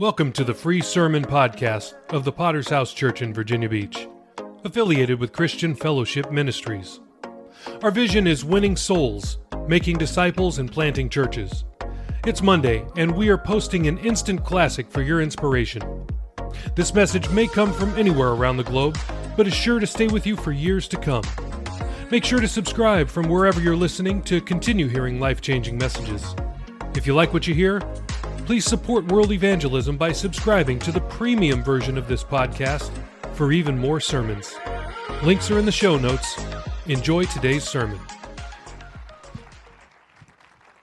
Welcome to the free sermon podcast of the Potter's House Church in Virginia Beach, affiliated with Christian Fellowship Ministries. Our vision is winning souls, making disciples, and planting churches. It's Monday, and we are posting an instant classic for your inspiration. This message may come from anywhere around the globe, but is sure to stay with you for years to come. Make sure to subscribe from wherever you're listening to continue hearing life changing messages. If you like what you hear, please support world evangelism by subscribing to the premium version of this podcast for even more sermons. Links are in the show notes. Enjoy today's sermon.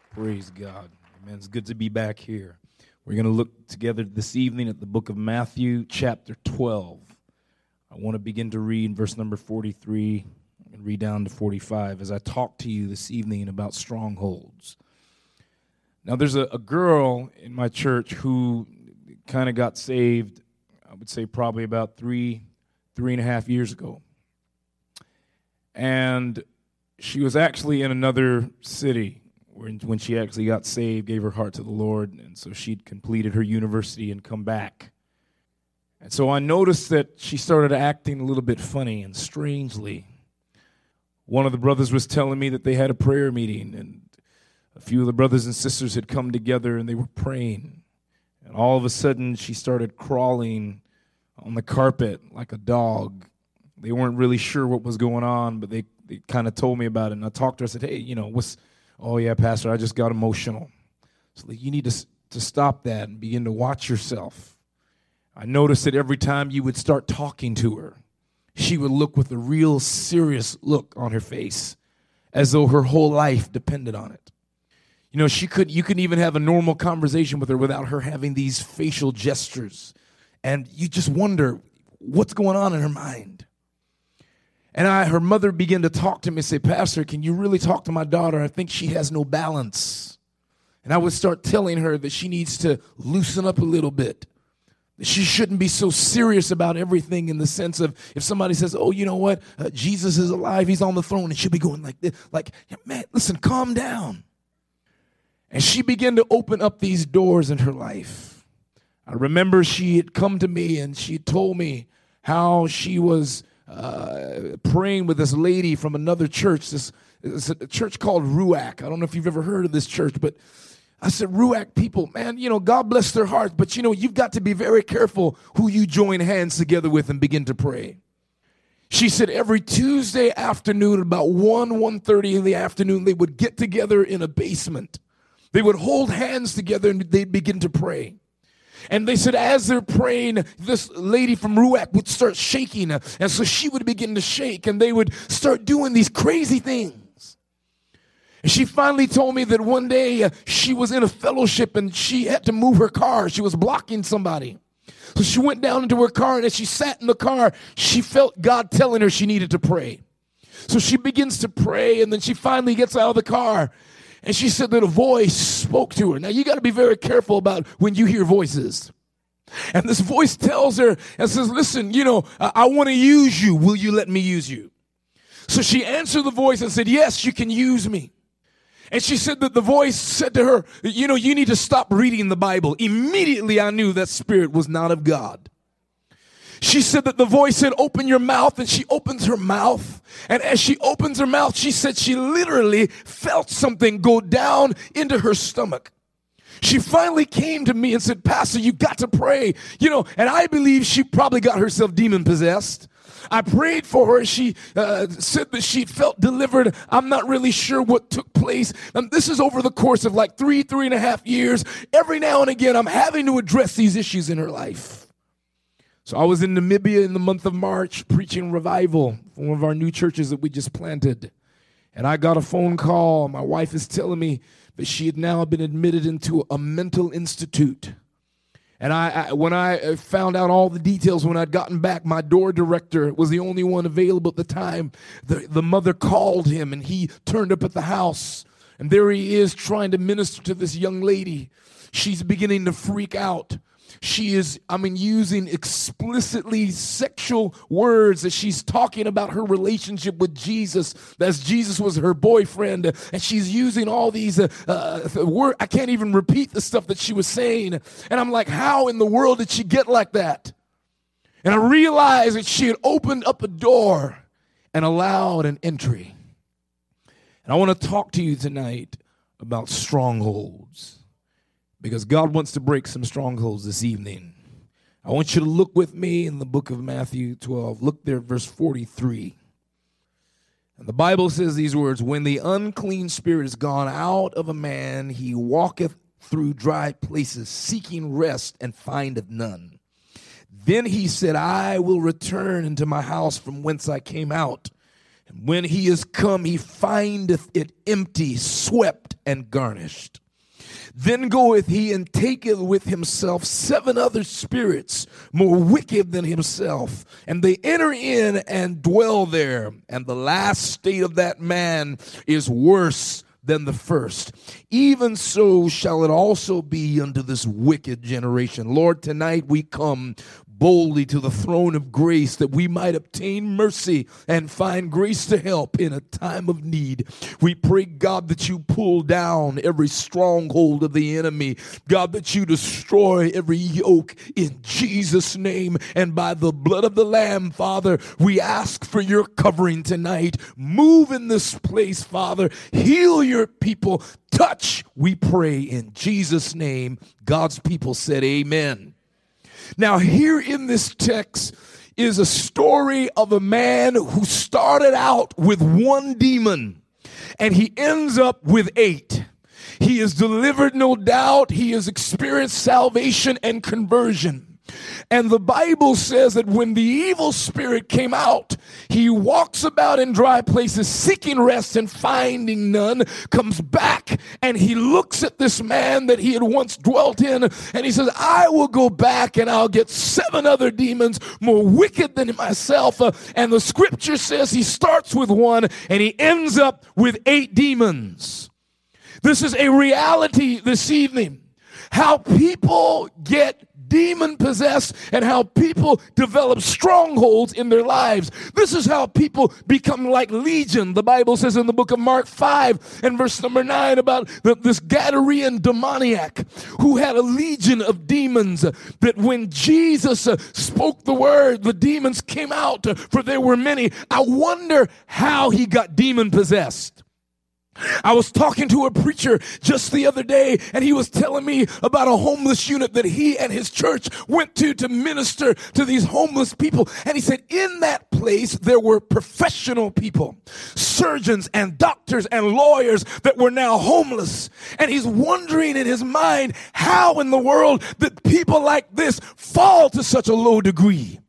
Praise God. Amen. It's good to be back here. We're going to look together this evening at the book of Matthew, chapter 12. I want to begin to read verse number 43 and read down to 45 as I talk to you this evening about strongholds. Now, there's a, a girl in my church who kind of got saved, I would say probably about three, three and a half years ago. And she was actually in another city when, when she actually got saved, gave her heart to the Lord, and so she'd completed her university and come back. And so I noticed that she started acting a little bit funny and strangely. One of the brothers was telling me that they had a prayer meeting, and a few of the brothers and sisters had come together and they were praying. And all of a sudden, she started crawling on the carpet like a dog. They weren't really sure what was going on, but they, they kind of told me about it. And I talked to her. I said, Hey, you know, what's, oh, yeah, Pastor, I just got emotional. So like, you need to, to stop that and begin to watch yourself. I noticed that every time you would start talking to her, she would look with a real serious look on her face, as though her whole life depended on it. You know, she could you couldn't even have a normal conversation with her without her having these facial gestures. And you just wonder what's going on in her mind. And I her mother began to talk to me and say, Pastor, can you really talk to my daughter? I think she has no balance. And I would start telling her that she needs to loosen up a little bit. She shouldn't be so serious about everything in the sense of if somebody says, "Oh, you know what? Uh, Jesus is alive. He's on the throne," and she'll be going like this, like, "Man, listen, calm down." And she began to open up these doors in her life. I remember she had come to me and she told me how she was uh, praying with this lady from another church. This, this a church called Ruach. I don't know if you've ever heard of this church, but I said, Ruach people, man, you know, God bless their hearts, but you know, you've got to be very careful who you join hands together with and begin to pray. She said every Tuesday afternoon, about 1, 1.30 in the afternoon, they would get together in a basement they would hold hands together and they'd begin to pray. And they said, as they're praying, this lady from Ruach would start shaking. And so she would begin to shake, and they would start doing these crazy things. She finally told me that one day uh, she was in a fellowship and she had to move her car. She was blocking somebody. So she went down into her car, and as she sat in the car, she felt God telling her she needed to pray. So she begins to pray, and then she finally gets out of the car and she said that a voice spoke to her. Now you got to be very careful about when you hear voices. And this voice tells her and says, listen, you know, I, I want to use you. Will you let me use you? So she answered the voice and said, yes, you can use me. And she said that the voice said to her, you know, you need to stop reading the Bible. Immediately I knew that spirit was not of God. She said that the voice said, open your mouth. And she opens her mouth. And as she opens her mouth, she said she literally felt something go down into her stomach. She finally came to me and said, Pastor, you got to pray. You know, and I believe she probably got herself demon possessed. I prayed for her. She uh, said that she felt delivered. I'm not really sure what took place. And this is over the course of like three, three and a half years. Every now and again, I'm having to address these issues in her life. So I was in Namibia in the month of March preaching revival for one of our new churches that we just planted. And I got a phone call. My wife is telling me that she had now been admitted into a mental institute. And I, I, when I uh, found out all the details when I'd gotten back, my door director was the only one available at the time. The, the mother called him and he turned up at the house. And there he is trying to minister to this young lady. She's beginning to freak out. She is, I mean, using explicitly sexual words that she's talking about her relationship with Jesus, as Jesus was her boyfriend. And she's using all these uh, uh, words. I can't even repeat the stuff that she was saying. And I'm like, how in the world did she get like that? And I realized that she had opened up a door and allowed an entry. And I want to talk to you tonight about strongholds because God wants to break some strongholds this evening. I want you to look with me in the book of Matthew 12. Look there, verse 43. And the Bible says these words When the unclean spirit is gone out of a man, he walketh through dry places, seeking rest, and findeth none. Then he said, I will return into my house from whence I came out. And when he is come, he findeth it empty, swept, and garnished. Then goeth he and taketh with himself seven other spirits more wicked than himself, and they enter in and dwell there. And the last state of that man is worse than the first. Even so shall it also be unto this wicked generation. Lord, tonight we come boldly to the throne of grace that we might obtain mercy and find grace to help in a time of need. We pray, God, that you pull down every stronghold of the enemy. God, that you destroy every yoke in Jesus' name and by the blood of the Lamb, Father. We ask for your covering tonight. Move in this place, Father. Heal your people. Touch, we pray in Jesus' name. God's people said, Amen. Now, here in this text is a story of a man who started out with one demon and he ends up with eight. He is delivered, no doubt. He has experienced salvation and conversion. And the Bible says that when the evil spirit came out, he walks about in dry places seeking rest and finding none, comes back and he looks at this man that he had once dwelt in and he says, I will go back and I'll get seven other demons more wicked than myself. Uh, and the scripture says he starts with one and he ends up with eight demons. This is a reality this evening. How people get demon possessed and how people develop strongholds in their lives. This is how people become like legion. The Bible says in the book of Mark 5 and verse number 9 about the, this Gadarean demoniac who had a legion of demons that when Jesus uh, spoke the word, the demons came out, uh, for there were many. I wonder how he got demon possessed. I was talking to a preacher just the other day and he was telling me about a homeless unit that he and his church went to to minister to these homeless people. And he said in that place there were professional people, surgeons and doctors and lawyers that were now homeless. And he's wondering in his mind how in the world that people like this fall to such a low degree.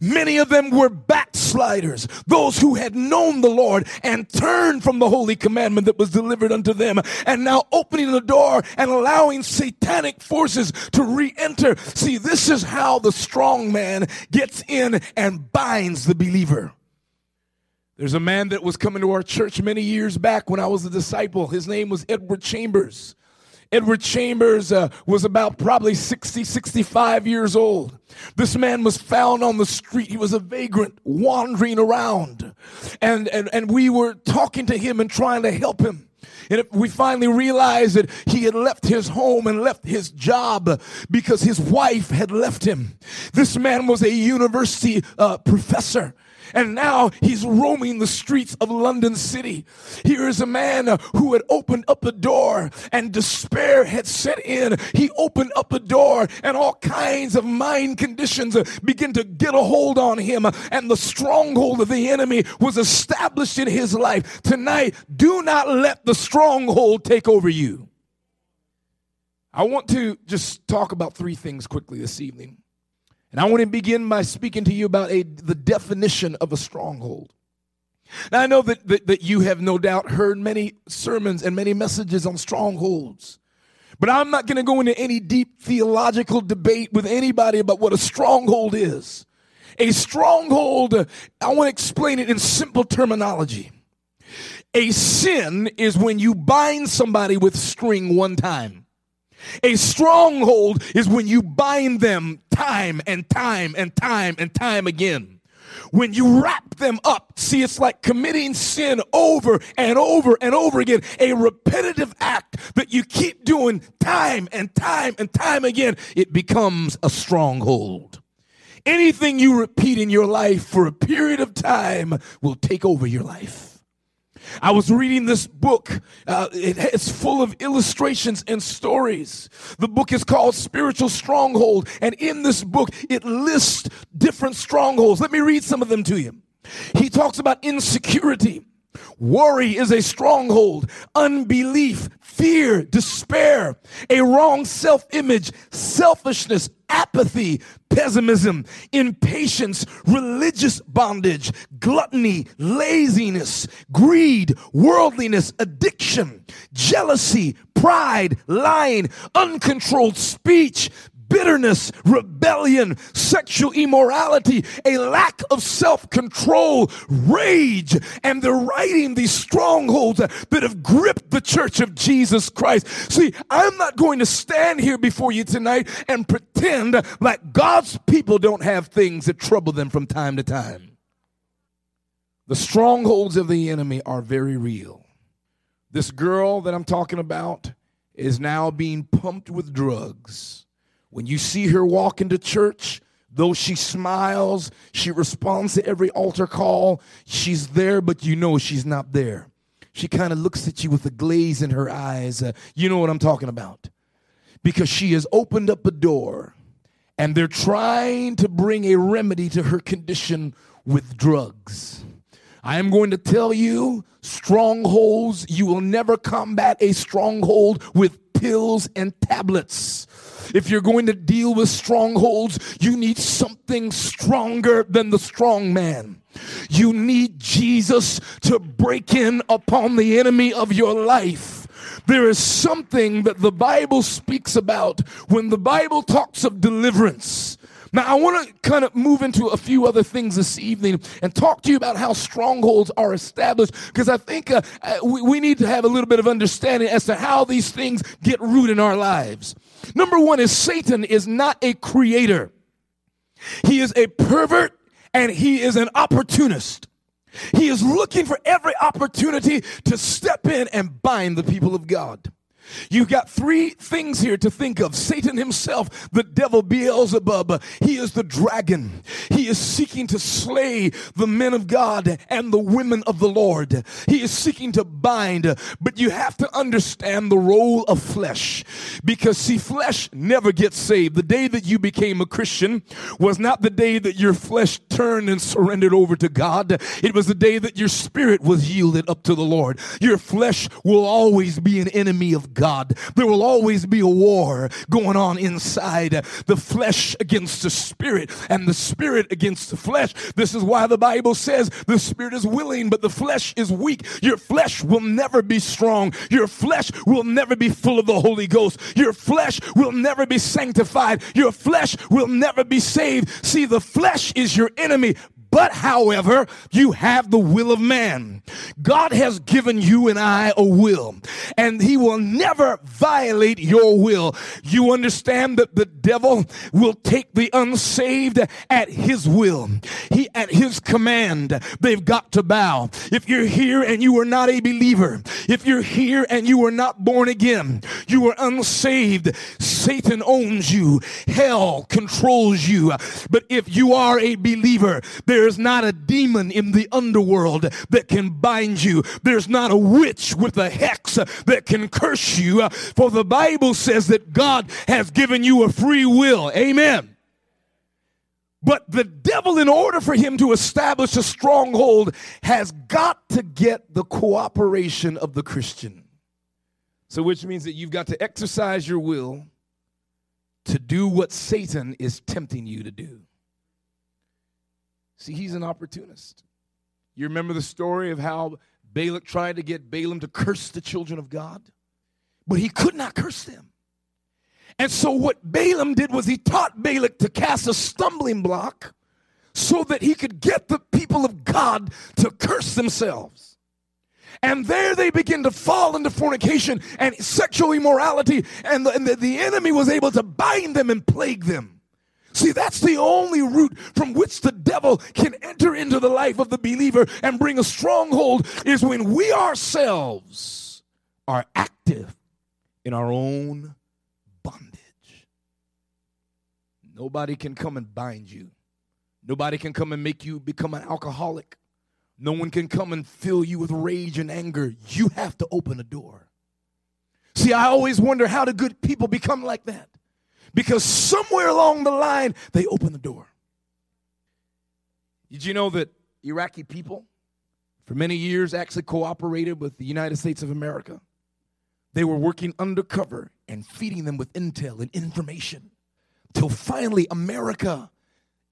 Many of them were backsliders, those who had known the Lord and turned from the holy commandment that was delivered unto them, and now opening the door and allowing satanic forces to re enter. See, this is how the strong man gets in and binds the believer. There's a man that was coming to our church many years back when I was a disciple. His name was Edward Chambers. Edward Chambers uh, was about probably 60, 65 years old. This man was found on the street. He was a vagrant wandering around. And, and, and we were talking to him and trying to help him. And we finally realized that he had left his home and left his job because his wife had left him. This man was a university uh, professor and now he's roaming the streets of London City. Here is a man uh, who had opened up a door and despair had set in. He opened up a door and all kinds of mind conditions uh, begin to get a hold on him. And the stronghold of the enemy was established in his life. Tonight, do not let the stronghold take over you. I want to just talk about three things quickly this evening. And I want to begin by speaking to you about a, the definition of a stronghold. Now, I know that, that, that you have no doubt heard many sermons and many messages on strongholds. But I'm not going to go into any deep theological debate with anybody about what a stronghold is. A stronghold, I want to explain it in simple terminology. A sin is when you bind somebody with string one time. A stronghold is when you bind them time and time and time and time again. When you wrap them up, see, it's like committing sin over and over and over again, a repetitive act that you keep doing time and time and time again. It becomes a stronghold. Anything you repeat in your life for a period of time will take over your life. I was reading this book. Uh, it, it's full of illustrations and stories. The book is called Spiritual Stronghold. And in this book, it lists different strongholds. Let me read some of them to you. He talks about insecurity. Worry is a stronghold. Unbelief, fear, despair, a wrong self image, selfishness, apathy, pessimism, impatience, religious bondage, gluttony, laziness, greed, worldliness, addiction, jealousy, pride, lying, uncontrolled speech, bitterness, rebellion, sexual immorality, a lack of self control, rage. And they're writing these strongholds that have gripped the church of Jesus Christ. See, I'm not going to stand here before you tonight and pretend like God's people don't have things that trouble them from time to time. The strongholds of the enemy are very real. This girl that I'm talking about is now being pumped with drugs when you see her walk into church, though she smiles, she responds to every altar call, she's there, but you know she's not there. She kind of looks at you with a glaze in her eyes. Uh, you know what I'm talking about. Because she has opened up a door and they're trying to bring a remedy to her condition with drugs. I am going to tell you strongholds, you will never combat a stronghold with pills and tablets. If you're going to deal with strongholds, you need something stronger than the strong man. You need Jesus to break in upon the enemy of your life. There is something that the Bible speaks about when the Bible talks of deliverance. Now, I want to kind of move into a few other things this evening and talk to you about how strongholds are established because I think uh, uh, we, we need to have a little bit of understanding as to how these things get root in our lives. Number one is Satan is not a creator. He is a pervert and he is an opportunist. He is looking for every opportunity to step in and bind the people of God. You've got three things here to think of. Satan himself, the devil Beelzebub, he is the dragon. He is seeking to slay the men of God and the women of the Lord. He is seeking to bind, but you have to understand the role of flesh because see, flesh never gets saved. The day that you became a Christian was not the day that your flesh turned and surrendered over to God. It was the day that your spirit was yielded up to the Lord. Your flesh will always be an enemy of God. There will always be a war going on inside the flesh against the spirit and the spirit against the flesh. This is why the Bible says the spirit is willing, but the flesh is weak. Your flesh will never be strong. Your flesh will never be full of the Holy Ghost. Your flesh will never be sanctified. Your flesh will never be saved. See, the flesh is your enemy, but however, you have the will of man. God has given you and I a will, and he will never violate your will. You understand that the devil will take the unsaved at his will. He at his command, they've got to bow. If you're here and you are not a believer, if you're here and you are not born again, you are unsaved, Satan owns you. Hell controls you. But if you are a believer, there there's not a demon in the underworld that can bind you. There's not a witch with a hex that can curse you. For the Bible says that God has given you a free will. Amen. But the devil, in order for him to establish a stronghold, has got to get the cooperation of the Christian. So, which means that you've got to exercise your will to do what Satan is tempting you to do. See, he's an opportunist. You remember the story of how Balak tried to get Balaam to curse the children of God? But he could not curse them. And so what Balaam did was he taught Balak to cast a stumbling block so that he could get the people of God to curse themselves. And there they begin to fall into fornication and sexual immorality, and the, and the, the enemy was able to bind them and plague them. See, that's the only route from which the devil can enter into the life of the believer and bring a stronghold is when we ourselves are active in our own bondage. Nobody can come and bind you. Nobody can come and make you become an alcoholic. No one can come and fill you with rage and anger. You have to open a door. See, I always wonder how do good people become like that? Because somewhere along the line, they opened the door. Did you know that Iraqi people, for many years, actually cooperated with the United States of America? They were working undercover and feeding them with intel and information till finally America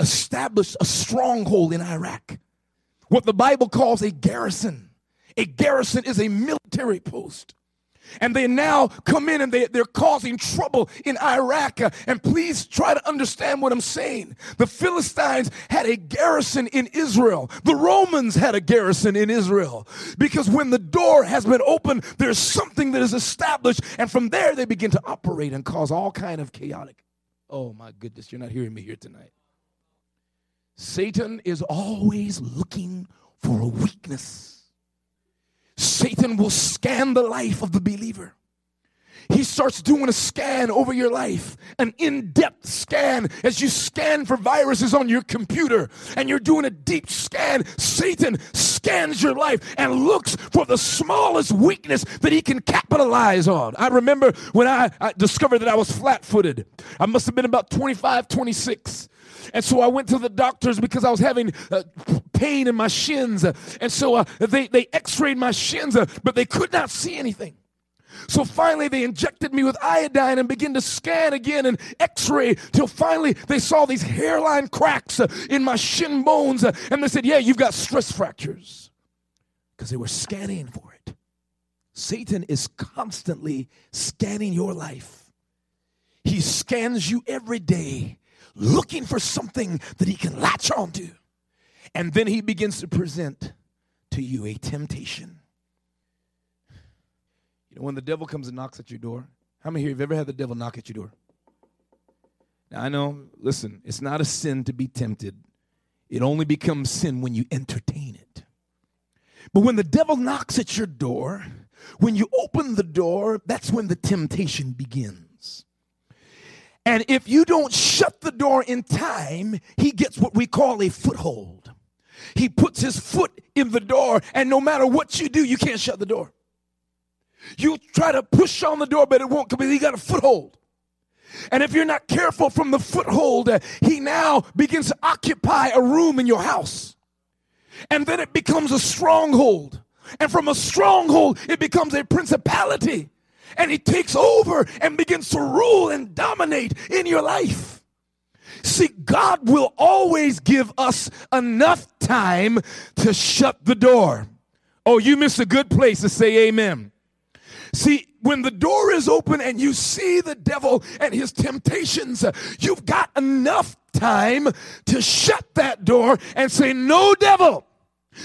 established a stronghold in Iraq what the Bible calls a garrison. A garrison is a military post. And they now come in and they, they're causing trouble in Iraq. And please try to understand what I'm saying. The Philistines had a garrison in Israel. The Romans had a garrison in Israel. Because when the door has been opened, there's something that is established. And from there, they begin to operate and cause all kind of chaotic. Oh my goodness, you're not hearing me here tonight. Satan is always looking for a weakness. Satan will scan the life of the believer. He starts doing a scan over your life, an in depth scan as you scan for viruses on your computer and you're doing a deep scan. Satan scans your life and looks for the smallest weakness that he can capitalize on. I remember when I, I discovered that I was flat footed, I must have been about 25, 26. And so I went to the doctors because I was having uh, pain in my shins. And so uh, they, they x rayed my shins, uh, but they could not see anything. So finally, they injected me with iodine and began to scan again and x ray till finally they saw these hairline cracks uh, in my shin bones. Uh, and they said, Yeah, you've got stress fractures because they were scanning for it. Satan is constantly scanning your life, he scans you every day looking for something that he can latch onto. And then he begins to present to you a temptation. You know, when the devil comes and knocks at your door, how many here have ever had the devil knock at your door? Now, I know, listen, it's not a sin to be tempted. It only becomes sin when you entertain it. But when the devil knocks at your door, when you open the door, that's when the temptation begins. And if you don't shut the door in time, he gets what we call a foothold. He puts his foot in the door, and no matter what you do, you can't shut the door. You try to push on the door, but it won't come. He got a foothold. And if you're not careful from the foothold, he now begins to occupy a room in your house. And then it becomes a stronghold. And from a stronghold, it becomes a principality and he takes over and begins to rule and dominate in your life. See, God will always give us enough time to shut the door. Oh, you missed a good place to say amen. See, when the door is open and you see the devil and his temptations, you've got enough time to shut that door and say, No, devil.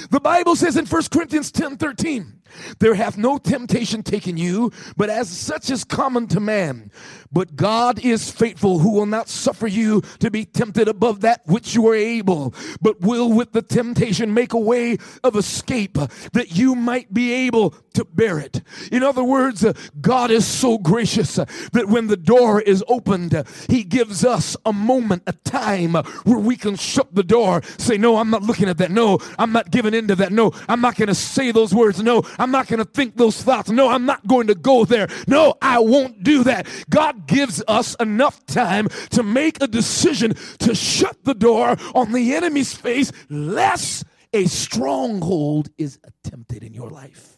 The Bible says in 1 Corinthians 10 13, there hath no temptation taken you, but as such is common to man. But God is faithful, who will not suffer you to be tempted above that which you are able, but will with the temptation make a way of escape that you might be able to bear it. In other words, uh, God is so gracious uh, that when the door is opened, uh, He gives us a moment, a time where we can shut the door, say, No, I'm not looking at that. No, I'm not giving into that. No, I'm not going to say those words. No, I'm not going to think those thoughts. No, I'm not going to go there. No, I won't do that. God gives us enough time to make a decision to shut the door on the enemy's face, lest a stronghold is attempted in your life.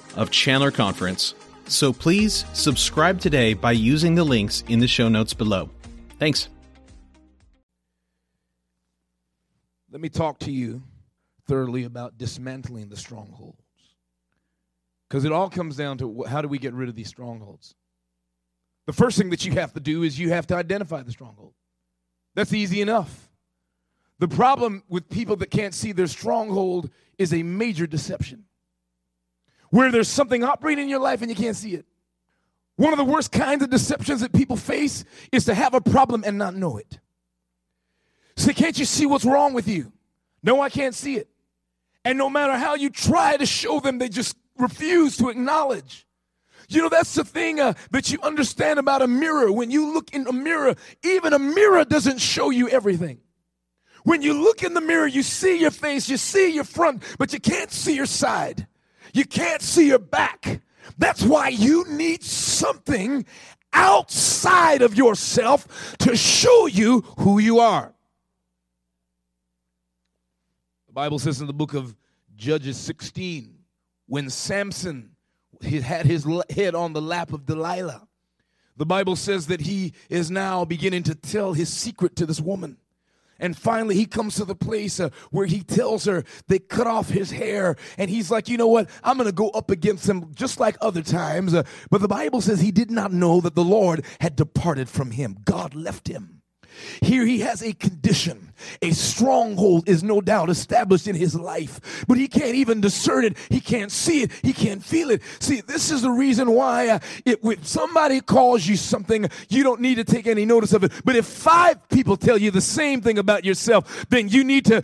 of Chandler Conference. So please subscribe today by using the links in the show notes below. Thanks. Let me talk to you thoroughly about dismantling the strongholds. Because it all comes down to how do we get rid of these strongholds? The first thing that you have to do is you have to identify the stronghold. That's easy enough. The problem with people that can't see their stronghold is a major deception. Where there's something operating in your life and you can't see it. One of the worst kinds of deceptions that people face is to have a problem and not know it. Say, can't you see what's wrong with you? No, I can't see it. And no matter how you try to show them, they just refuse to acknowledge. You know, that's the thing uh, that you understand about a mirror. When you look in a mirror, even a mirror doesn't show you everything. When you look in the mirror, you see your face, you see your front, but you can't see your side. You can't see your back. That's why you need something outside of yourself to show you who you are. The Bible says in the book of Judges 16, when Samson had his head on the lap of Delilah, the Bible says that he is now beginning to tell his secret to this woman. And finally, he comes to the place uh, where he tells her they cut off his hair. And he's like, you know what? I'm going to go up against him just like other times. Uh, but the Bible says he did not know that the Lord had departed from him. God left him. Here he has a condition. A stronghold is no doubt established in his life, but he can't even discern it. He can't see it. He can't feel it. See, this is the reason why uh, it, if somebody calls you something, you don't need to take any notice of it. But if five people tell you the same thing about yourself, then you need to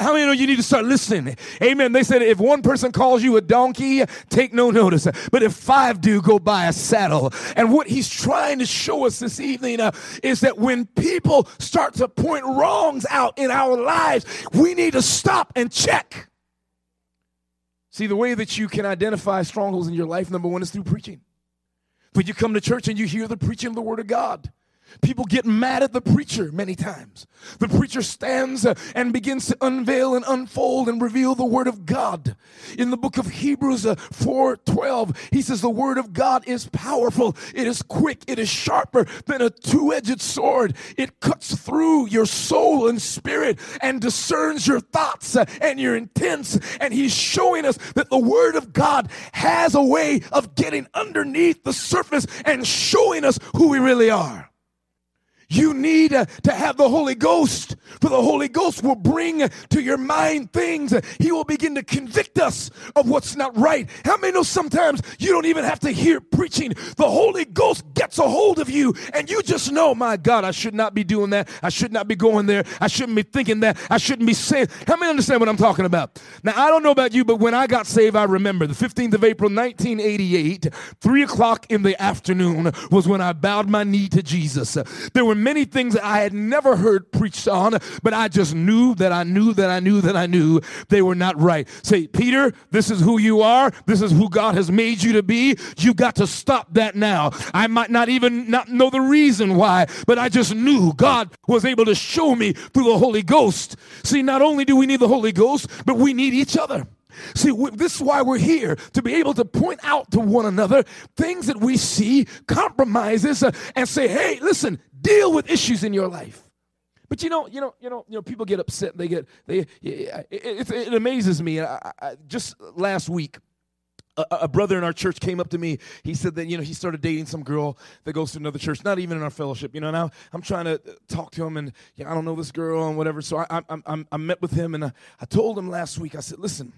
how many know you need to start listening? Amen. They said if one person calls you a donkey, take no notice. But if five do, go buy a saddle. And what he's trying to show us this evening uh, is that when people start to point wrongs out in our lives, we need to stop and check. See, the way that you can identify strongholds in your life, number one, is through preaching. When you come to church and you hear the preaching of the Word of God, People get mad at the preacher many times. The preacher stands uh, and begins to unveil and unfold and reveal the word of God. In the book of Hebrews uh, 4:12, he says the word of God is powerful, it is quick, it is sharper than a two-edged sword. It cuts through your soul and spirit and discerns your thoughts uh, and your intents. And he's showing us that the word of God has a way of getting underneath the surface and showing us who we really are. You need uh, to have the Holy Ghost, for the Holy Ghost will bring to your mind things. He will begin to convict us of what's not right. How many know sometimes you don't even have to hear preaching? The Holy Ghost gets a hold of you, and you just know, my God, I should not be doing that. I should not be going there. I shouldn't be thinking that. I shouldn't be saying. How many understand what I'm talking about? Now, I don't know about you, but when I got saved, I remember the 15th of April, 1988, three o'clock in the afternoon was when I bowed my knee to Jesus. There were many things I had never heard preached on, but I just knew that I knew that I knew that I knew they were not right. Say, Peter, this is who you are. This is who God has made you to be. You got to stop that now. I might not even not know the reason why, but I just knew God was able to show me through the Holy Ghost. See, not only do we need the Holy Ghost, but we need each other. See, this is why we're here to be able to point out to one another things that we see, compromises, uh, and say, hey, listen, deal with issues in your life. But you know, you know, you know, you know, people get upset. They get they. It, it, it amazes me. I, I, just last week, a, a, brother in our church came up to me. He said that, you know, he started dating some girl that goes to another church, not even in our fellowship. You know, now I'm trying to talk to him and, yeah, I don't know this girl and whatever. So I, I, I, I met with him and I, I told him last week, I said, listen,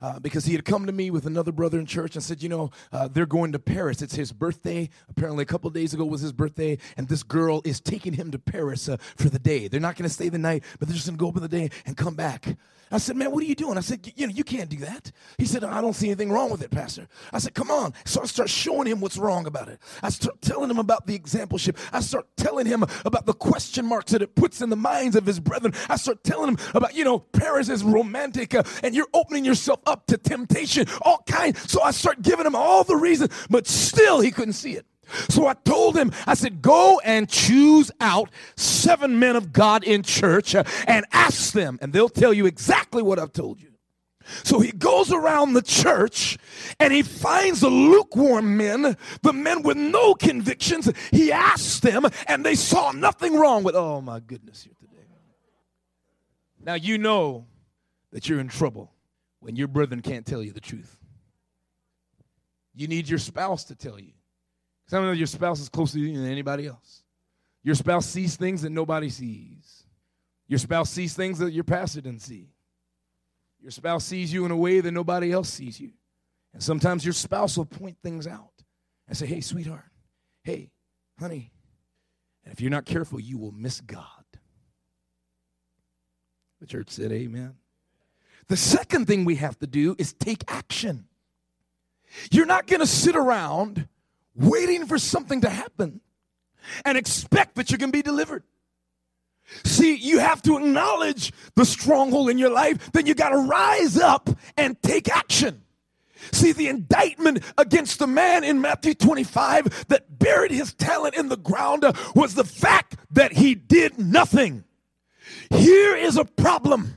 uh, because he had come to me with another brother in church and said, you know, uh, they're going to Paris. It's his birthday. Apparently, a couple days ago was his birthday, and this girl is taking him to Paris uh, for the day. They're not going to stay the night, but they're just going to go for the day and come back. I said, man, what are you doing? I said, you know, you can't do that. He said, I don't see anything wrong with it, Pastor. I said, come on. So I start showing him what's wrong about it. I start telling him about the exampleship. I start telling him about the question marks that it puts in the minds of his brethren. I start telling him about, you know, Paris is romantic uh, and you're opening yourself up to temptation, all kinds. So I start giving him all the reasons, but still he couldn't see it. So I told him, I said, go and choose out seven men of God in church and ask them, and they'll tell you exactly what I've told you. So he goes around the church and he finds the lukewarm men, the men with no convictions. He asks them, and they saw nothing wrong with, oh my goodness, here today. Now you know that you're in trouble when your brethren can't tell you the truth. You need your spouse to tell you. Some of your spouse is closer to you than anybody else. Your spouse sees things that nobody sees. Your spouse sees things that your pastor didn't see. Your spouse sees you in a way that nobody else sees you. And sometimes your spouse will point things out and say, hey, sweetheart, hey, honey. And if you're not careful, you will miss God. The church said, Amen. The second thing we have to do is take action. You're not going to sit around waiting for something to happen and expect that you're going to be delivered. See, you have to acknowledge the stronghold in your life, then you got to rise up and take action. See, the indictment against the man in Matthew 25 that buried his talent in the ground was the fact that he did nothing. Here is a problem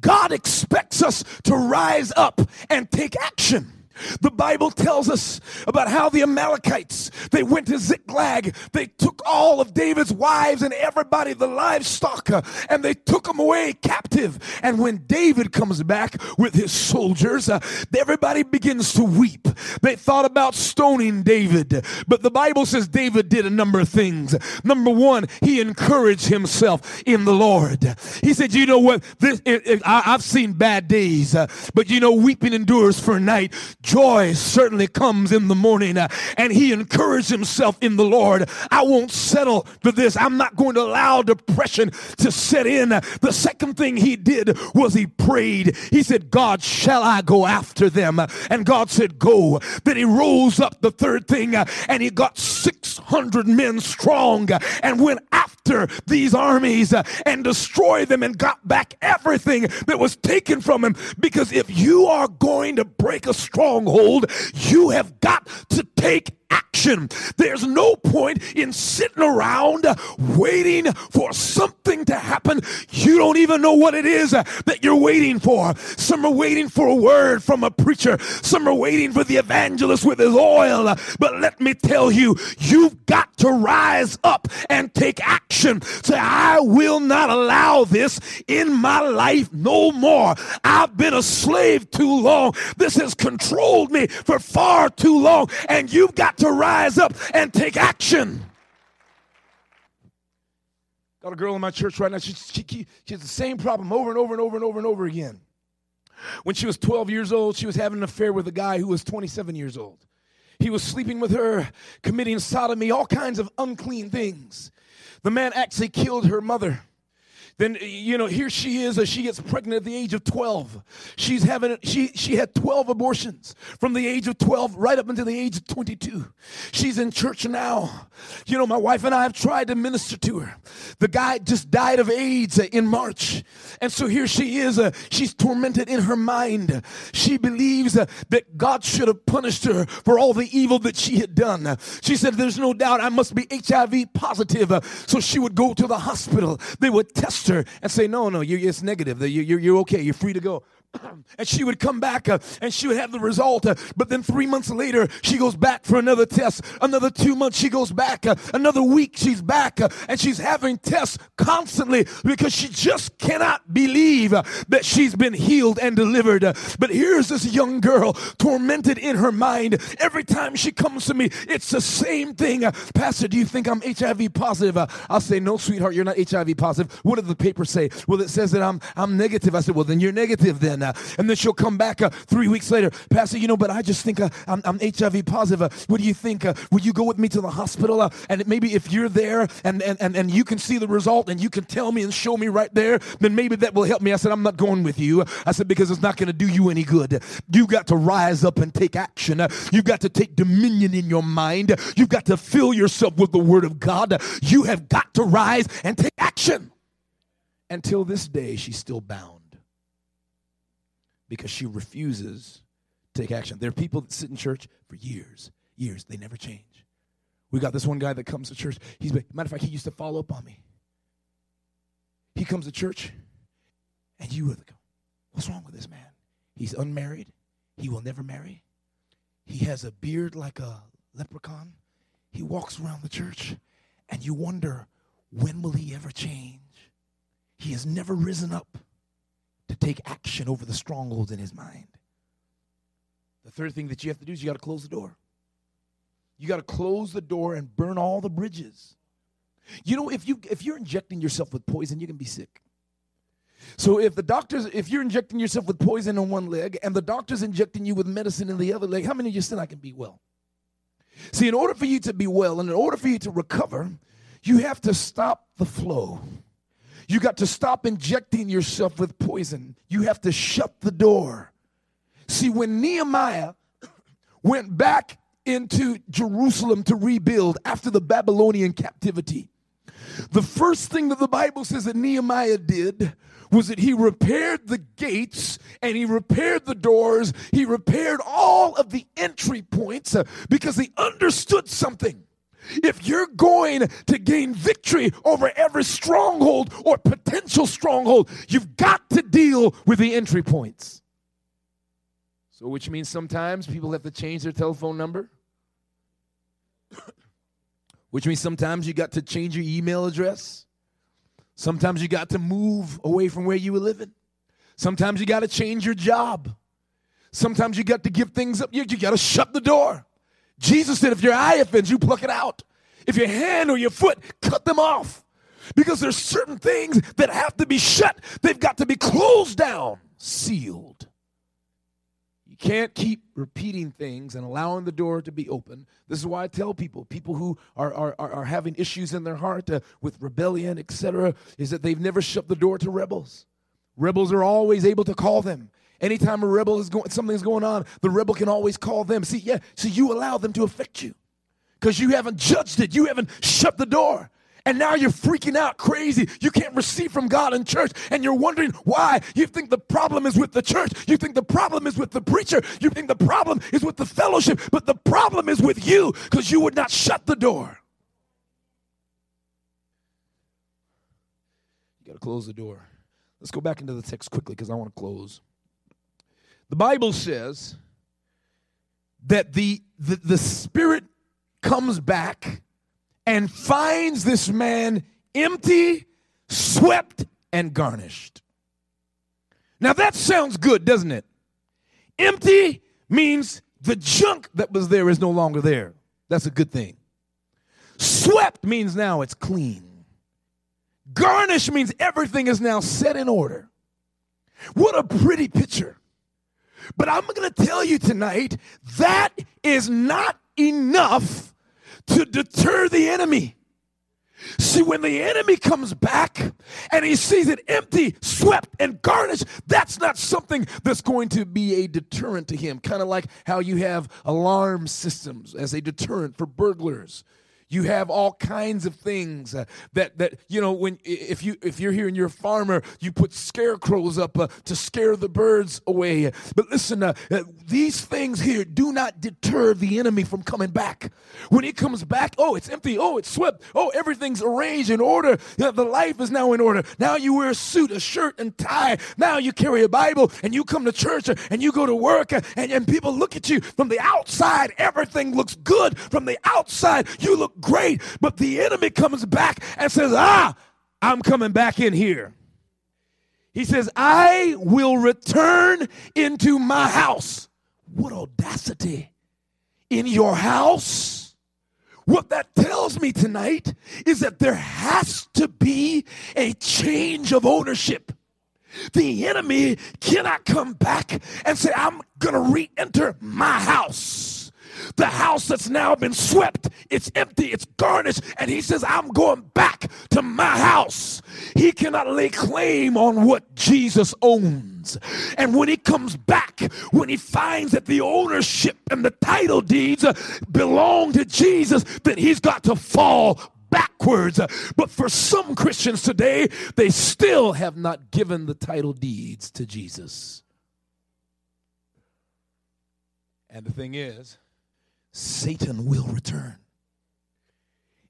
God expects us to rise up and take action. The Bible tells us about how the Amalekites, they went to Ziklag, they took all of David's wives and everybody, the livestock, and they took them away captive. And when David comes back with his soldiers, uh, everybody begins to weep. They thought about stoning David, but the Bible says David did a number of things. Number one, he encouraged himself in the Lord. He said, You know what? This, it, it, I, have seen bad days, uh, but you know, weeping endures for a night joy certainly comes in the morning. Uh, and he encouraged himself in the Lord. I won't settle for this. I'm not going to allow depression to set in. The second thing he did was he prayed. He said, God, shall I go after them? And God said, Go. Then he rose up the third thing uh, and he got 600 men strong uh, and went after these armies uh, and destroyed them and got back everything that was taken from him. Because if you are going to break a stronghold, you have got to take action. There's no point in sitting around uh, waiting for something to happen. You don't even know what it is uh, that you're waiting for. Some are waiting for a word from a preacher. Some are waiting for the evangelist with his oil. But let me tell you, you've got to rise up and take action. Say, I will not allow this in my life no more. I've been a slave too long. This has controlled me for far too long. And you've got to rise up and take action. Got a girl in my church right now. She, she, she has the same problem over and over and over and over and over again. When she was 12 years old, she was having an affair with a guy who was 27 years old. He was sleeping with her, committing sodomy, all kinds of unclean things. The man actually killed her mother then you know here she is as she gets pregnant at the age of 12 she's having she she had 12 abortions from the age of 12 right up until the age of 22 she's in church now. You know my wife and i have tried to minister to her. The guy just died of aids in march. And so here she is uh, she's tormented in her mind. She believes uh, that god should have punished her for all the evil that she had done. She said there's no doubt i must be hiv positive. Uh, so she would go to the hospital. They would test and say, no, no, you, it's negative. You, you're okay. You're free to go. and she would come back uh, and she would have the result. Uh, but then three months later, she goes back for another test. Another two months, she goes back. Uh, another week, she's back. Uh, and she's having tests constantly because she just cannot believe uh, that she's been healed and delivered. But here's this young girl tormented in her mind. Every time she comes to me, it's the same thing. Pastor, do you think I'm HIV positive? I'll say, no, sweetheart, you're not HIV positive. What did the paper say? Well, it says that I'm, I'm negative. I said, well, then you're negative then. Uh, and then she'll come back uh, three weeks later, Pastor, you know, but I just think uh, I'm, I'm, HIV positive. What do you think? Will you go with me to the hospital? And maybe if you're there and, and, and, and you can see the result and you can tell me and show me right there, then maybe that will help me. I said, I'm not going with you. I said, because it's not going to do you any good. You've got to rise up and take action. You've got to take dominion in your mind. You've got to fill yourself with the word of God. You have got to rise and take action. Until this day, she's still bound because she refuses to take action. There are people that sit in church for years, years, they never change. We got this one guy that comes to church. He's matter of fact, he used to follow up on me. He comes to church, and you would go, What's wrong with this man? He's unmarried. He will never marry. He has a beard like a leprechaun. He walks around the church, and you wonder, when will he ever change? He has never risen up to take action over the strongholds in his mind. The third thing that you have to do is you got to close the door. You got to close the door and burn all the bridges. You know, if you if you're injecting yourself with poison, you can be sick. So if the doctors, if you're injecting yourself with poison on one leg and the doctor's injecting you with medicine in the other leg, how many of you said I can be well? See, in order for you to be well and in order for you to recover, you have to stop the flow. You got to stop injecting yourself with poison. You have to shut the door. See, when Nehemiah went back into Jerusalem to rebuild after the Babylonian captivity, the first thing that the Bible says that Nehemiah did was that he repaired the gates and he repaired the doors. He repaired all of the entry points uh, because he understood something. If you're going to gain victory over every stronghold or potential stronghold, you've got to deal with the entry points. So, which means sometimes people have to change their telephone number, which means sometimes you got to change your email address. Sometimes you got to move away from where you were living. Sometimes you got to change your job. Sometimes you got to give things up. You, you got to shut the door. Jesus said, if your eye offends you, pluck it out. If your hand or your foot, cut them off. Because there's certain things that have to be shut. They've got to be closed down, sealed. You can't keep repeating things and allowing the door to be open. This is why I tell people, people who are, are, are having issues in their heart uh, with rebellion, etc., is that they've never shut the door to rebels. Rebels are always able to call them Anytime a rebel is going, something's going on, the rebel can always call them. See, yeah, so you allow them to affect you because you haven't judged it. You haven't shut the door. And now you're freaking out crazy. You can't receive from God in church. And you're wondering why. You think the problem is with the church. You think the problem is with the preacher. You think the problem is with the fellowship. But the problem is with you because you would not shut the door. You got to close the door. Let's go back into the text quickly because I want to close. The Bible says that the, the, the Spirit comes back and finds this man empty, swept, and garnished. Now that sounds good, doesn't it? Empty means the junk that was there is no longer there. That's a good thing. Swept means now it's clean. Garnish means everything is now set in order. What a pretty picture. But I'm going to tell you tonight that is not enough to deter the enemy. See, when the enemy comes back and he sees it empty, swept, and garnished, that's not something that's going to be a deterrent to him. Kind of like how you have alarm systems as a deterrent for burglars. You have all kinds of things uh, that that you know when if you if you're here and you're a farmer, you put scarecrows up uh, to scare the birds away. But listen, uh, uh, these things here do not deter the enemy from coming back. When he comes back, oh, it's empty. Oh, it's swept. Oh, everything's arranged in order. The life is now in order. Now you wear a suit, a shirt, and tie. Now you carry a Bible and you come to church uh, and you go to work and, and people look at you from the outside. Everything looks good from the outside. You look great. But the enemy comes back and says, Ah, I'm coming back in here. He says, I will return into my house. What audacity! In your house? What that tells me tonight is that there has to be a change of ownership. The enemy cannot come back and say, I'm going to re enter my house the house that's now been swept, it's empty, it's garnished, and he says, I'm going back to my house. He cannot lay claim on what Jesus owns. And when he comes back, when he finds that the ownership and the title deeds uh, belong to Jesus, then he's got to fall backwards. But for some Christians today, they still have not given the title deeds to Jesus. And the thing is, Satan will return.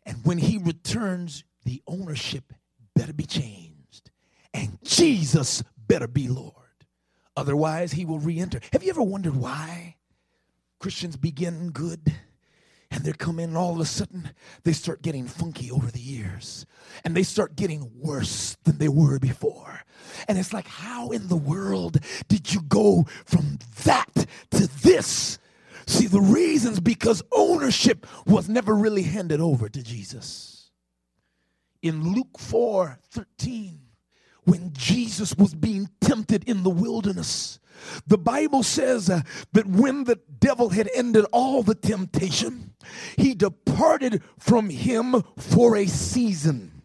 And when he returns, the ownership better be changed. And Jesus better be Lord. Otherwise, he will re enter. Have you ever wondered why Christians begin good? and they come in and all of a sudden they start getting funky over the years and they start getting worse than they were before and it's like how in the world did you go from that to this See, the reasons because ownership was never really handed over to Jesus. In Luke 4 13, when Jesus was being tempted in the wilderness, the Bible says uh, that when the devil had ended all the temptation, he departed from him for a season.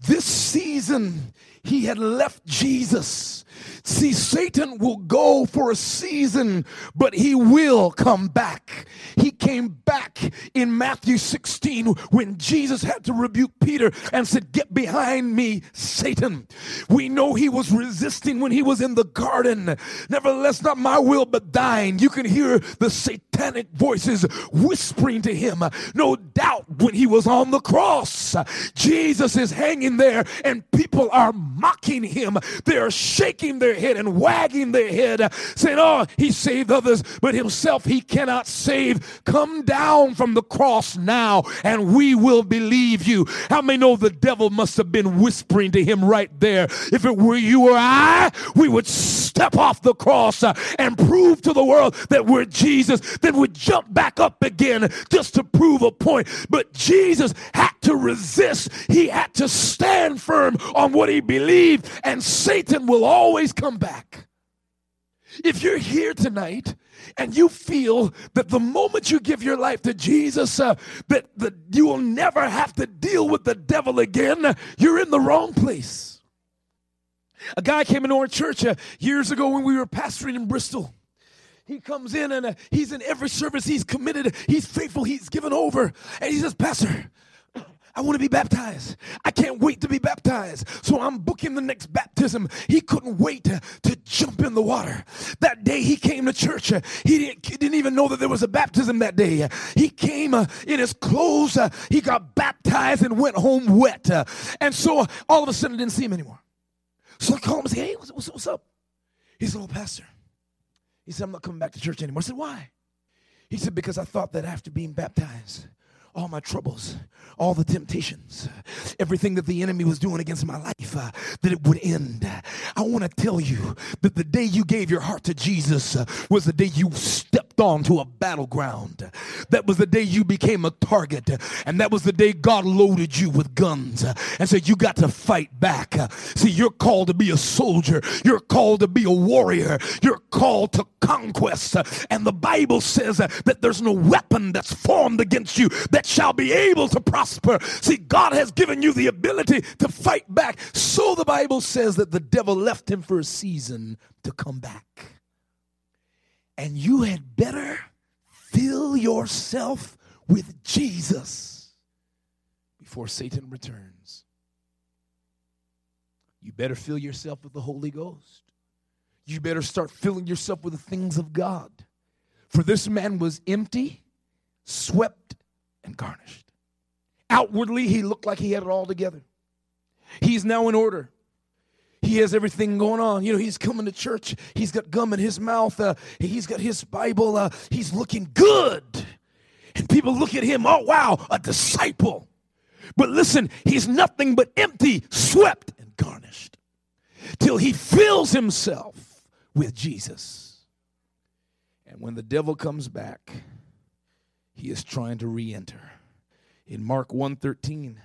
This season, he had left Jesus See, Satan will go for a season, but he will come back. He came back in Matthew 16 when Jesus had to rebuke Peter and said, Get behind me, Satan. We know he was resisting when he was in the garden. Nevertheless, not my will, but thine. You can hear the satanic voices whispering to him. No doubt when he was on the cross, Jesus is hanging there and people are mocking him. They are shaking their head and wagging their head, saying, Oh, he saved others, but himself he cannot save. Come down from the cross now, and we will believe you. How many know the devil must have been whispering to him right there? If it were you or I, we would step off the cross uh, and prove to the world that we're Jesus. Then we would jump back up again just to prove a point. But Jesus had to resist, he had to stand firm on what he believed, and Satan will always come back. If you're here tonight and you feel that the moment you give your life to Jesus, uh, that, that you will never have to deal with the devil again, you're in the wrong place. A guy came into our church uh, years ago when we were pastoring in Bristol. He comes in and uh, he's in every service. He's committed. He's faithful. He's given over. And he says, Pastor, I want to be baptized. I can't wait to be baptized. So I'm booking the next baptism. He couldn't wait to, to jump in the water. That day he came to church. He didn't, he didn't even know that there was a baptism that day. He came uh, in his clothes. Uh, he got baptized and went home wet. Uh, and so all of a sudden I didn't see him anymore. So I called him and said, Hey, what's, what's, what's up? He said, Oh, Pastor. He said, I'm not coming back to church anymore. I said, Why? He said, Because I thought that after being baptized, all my troubles, all the temptations, everything that the enemy was doing against my life, uh, that it would end. I want to tell you that the day you gave your heart to Jesus uh, was the day you stepped onto a battleground. That was the day you became a target. And that was the day God loaded you with guns and said, You got to fight back. See, you're called to be a soldier, you're called to be a warrior, you're called to conquest. And the Bible says that there's no weapon that's formed against you that shall be able to prosper. See, God has given you the ability to fight back. So the Bible says that the devil left him for a season to come back. And you had better fill yourself with Jesus. before Satan returns. You better fill yourself with the Holy Ghost. You better start filling yourself with the things of God. For this man was empty, swept, and garnished. Outwardly, he looked like he had it all together. He's now in order. He has everything going on. You know, he's coming to church. He's got gum in his mouth. Uh, he's got his Bible. Uh, he's looking good. And people look at him, oh, wow, a disciple. But listen, he's nothing but empty, swept, and garnished till he fills himself with Jesus. And when the devil comes back, he is trying to re-enter. In Mark 1:13,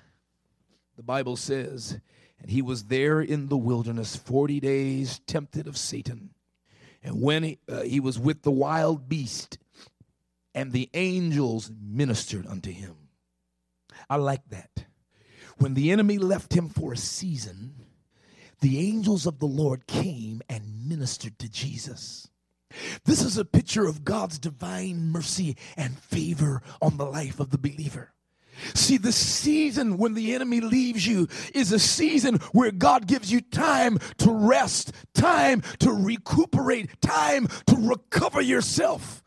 the Bible says, and he was there in the wilderness 40 days tempted of Satan. And when he, uh, he was with the wild beast, and the angels ministered unto him. I like that. When the enemy left him for a season, the angels of the Lord came and ministered to Jesus. This is a picture of God's divine mercy and favor on the life of the believer. See, the season when the enemy leaves you is a season where God gives you time to rest, time to recuperate, time to recover yourself.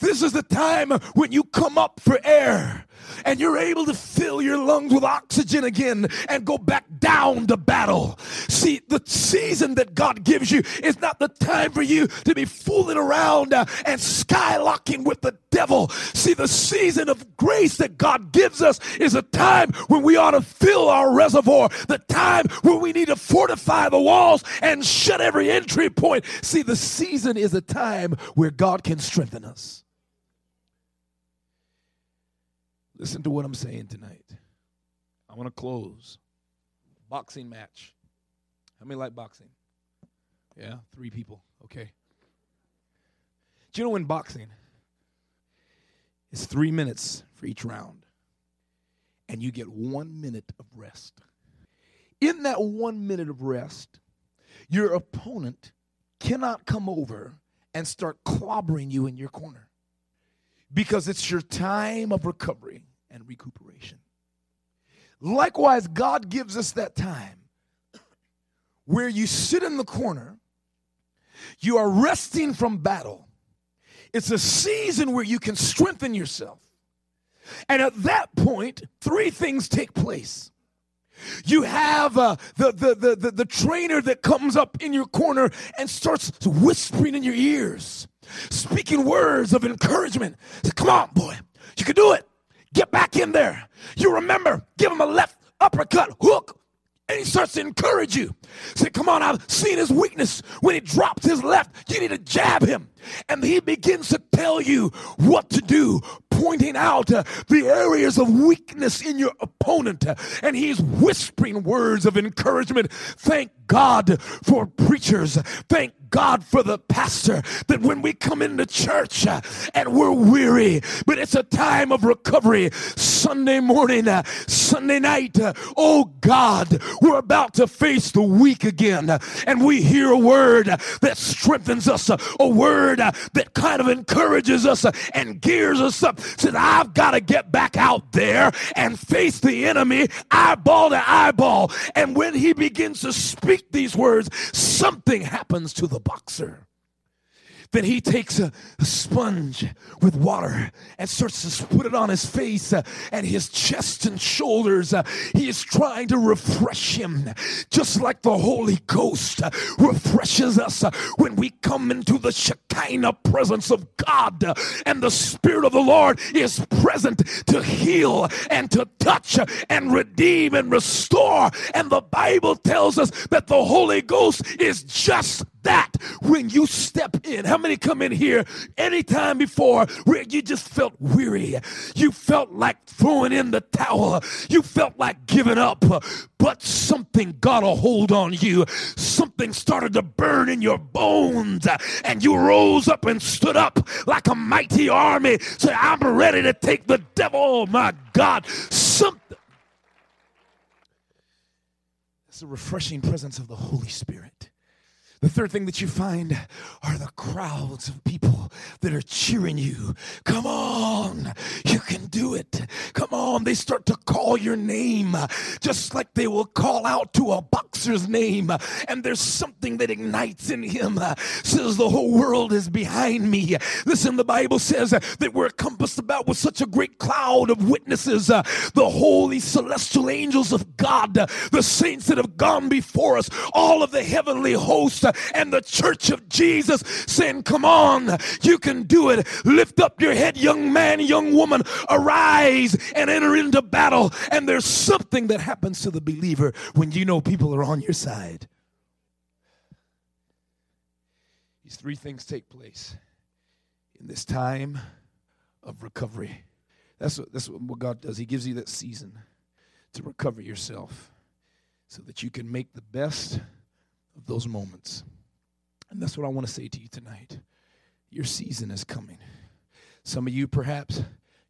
This is the time when you come up for air and you're able to fill your lungs with oxygen again and go back down to battle. See, the season that God gives you is not the time for you to be fooling around uh, and skylocking with the devil. See, the season of grace that God gives us is a time when we ought to fill our reservoir, the time when we need to fortify the walls and shut every entry point. See, the season is a time where God can strengthen us. Listen to what I'm saying tonight. I want to close. Boxing match. How many like boxing? Yeah, three people. Okay. Do you know in boxing, it's three minutes for each round, and you get one minute of rest. In that one minute of rest, your opponent cannot come over and start clobbering you in your corner because it's your time of recovery and recuperation. Likewise, God gives us that time where you sit in the corner, you are resting from battle. It's a season where you can strengthen yourself. And at that point, three things take place. You have uh, the, the, the, the, trainer that comes up in your corner and starts whispering in your ears, speaking words of encouragement. Say, Come on, boy, you can do it. Get back in there. You remember, give him a left uppercut, hook, and he starts to encourage you. Say, come on, I've seen his weakness. When he drops his left, you need to jab him. And he begins to tell you what to do, pointing out uh, the areas of weakness in your opponent. and he's whispering words of encouragement. Thank God for preachers. Thank God for the pastor that when we come into church uh, and we're weary, but it's a time of recovery. Sunday morning, uh, Sunday night, uh, oh God, we're about to face the week again, and we hear a word that strengthens us, a word that kind of encourages us and gears us up. Says, I've got to get back out there and face the enemy eyeball to eyeball. And when he begins to speak these words, something happens to the boxer. Then he takes a, a, sponge with water and starts to put it on his face uh, and his chest and shoulders. Uh, he is trying to refresh him, just like the Holy Ghost uh, refreshes us uh, when we come into the Shekinah presence of God. Uh, and the Spirit of the Lord is present to heal and to touch and redeem and restore. And the Bible tells us that the Holy Ghost is just that when you step in. How many come in here anytime before where you just felt weary? You felt like throwing in the towel. You felt like giving up, but something got a hold on you. Something started to burn in your bones, and you rose up and stood up like a mighty army. Say, I'm ready to take the devil. Oh my God. Something. It's the refreshing presence of the Holy Spirit The third thing that you find are the crowds of people that are cheering you. Come on, you can do it. Come on, they start to call your name just like they will call out to a boxer's name. And there's something that ignites in him, says the whole world is behind me. Listen, the Bible says that we're encompassed about with such a great cloud of witnesses, the holy celestial angels of God, the saints that have gone before us, all of the heavenly hosts and the church of Jesus saying, Come on, you can do it. Lift up your head, young man, young woman, arise and enter into battle. And there's something that happens to the believer when you know people are on your side. These three things take place in this time of recovery. That's what, that's what God does. He gives you that season to recover yourself so that you can make the best of those moments. And that's what I want to say to you tonight. Your season is coming. Some of you, perhaps,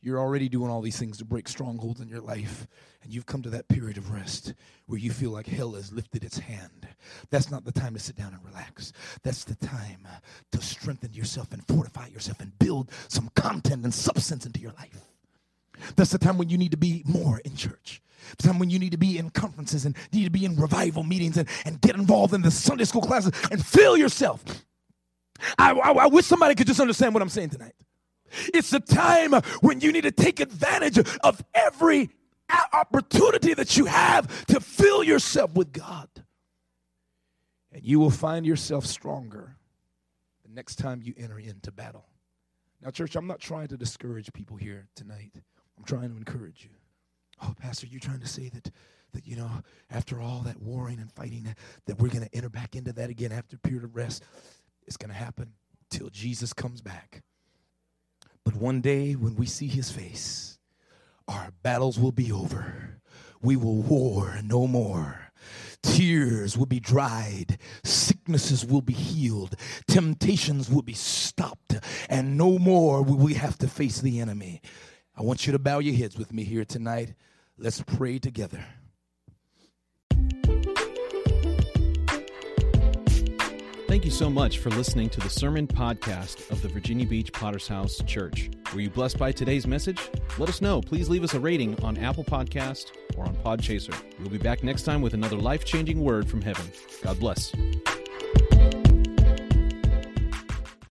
you're already doing all these things to break strongholds in your life, and you've come to that period of rest where you feel like hell has lifted its hand. That's not the time to sit down and relax. That's the time to strengthen yourself and fortify yourself and build some content and substance into your life. That's the time when you need to be more in church. The time when you need to be in conferences and need to be in revival meetings and, and get involved in the Sunday school classes and fill yourself. I, I, I wish somebody could just understand what I'm saying tonight. It's the time when you need to take advantage of every opportunity that you have to fill yourself with God. And you will find yourself stronger the next time you enter into battle. Now, church, I'm not trying to discourage people here tonight. I'm trying to encourage you. Oh, Pastor, you're trying to say that that you know, after all that warring and fighting, that, that we're going to enter back into that again after a period of rest. It's going to happen till Jesus comes back. But one day when we see his face, our battles will be over. We will war no more. Tears will be dried, sicknesses will be healed, temptations will be stopped, and no more will we have to face the enemy. I want you to bow your heads with me here tonight. Let's pray together. Thank you so much for listening to the sermon podcast of the Virginia Beach Potter's House Church. Were you blessed by today's message? Let us know. Please leave us a rating on Apple Podcast or on Podchaser. We'll be back next time with another life changing word from heaven. God bless.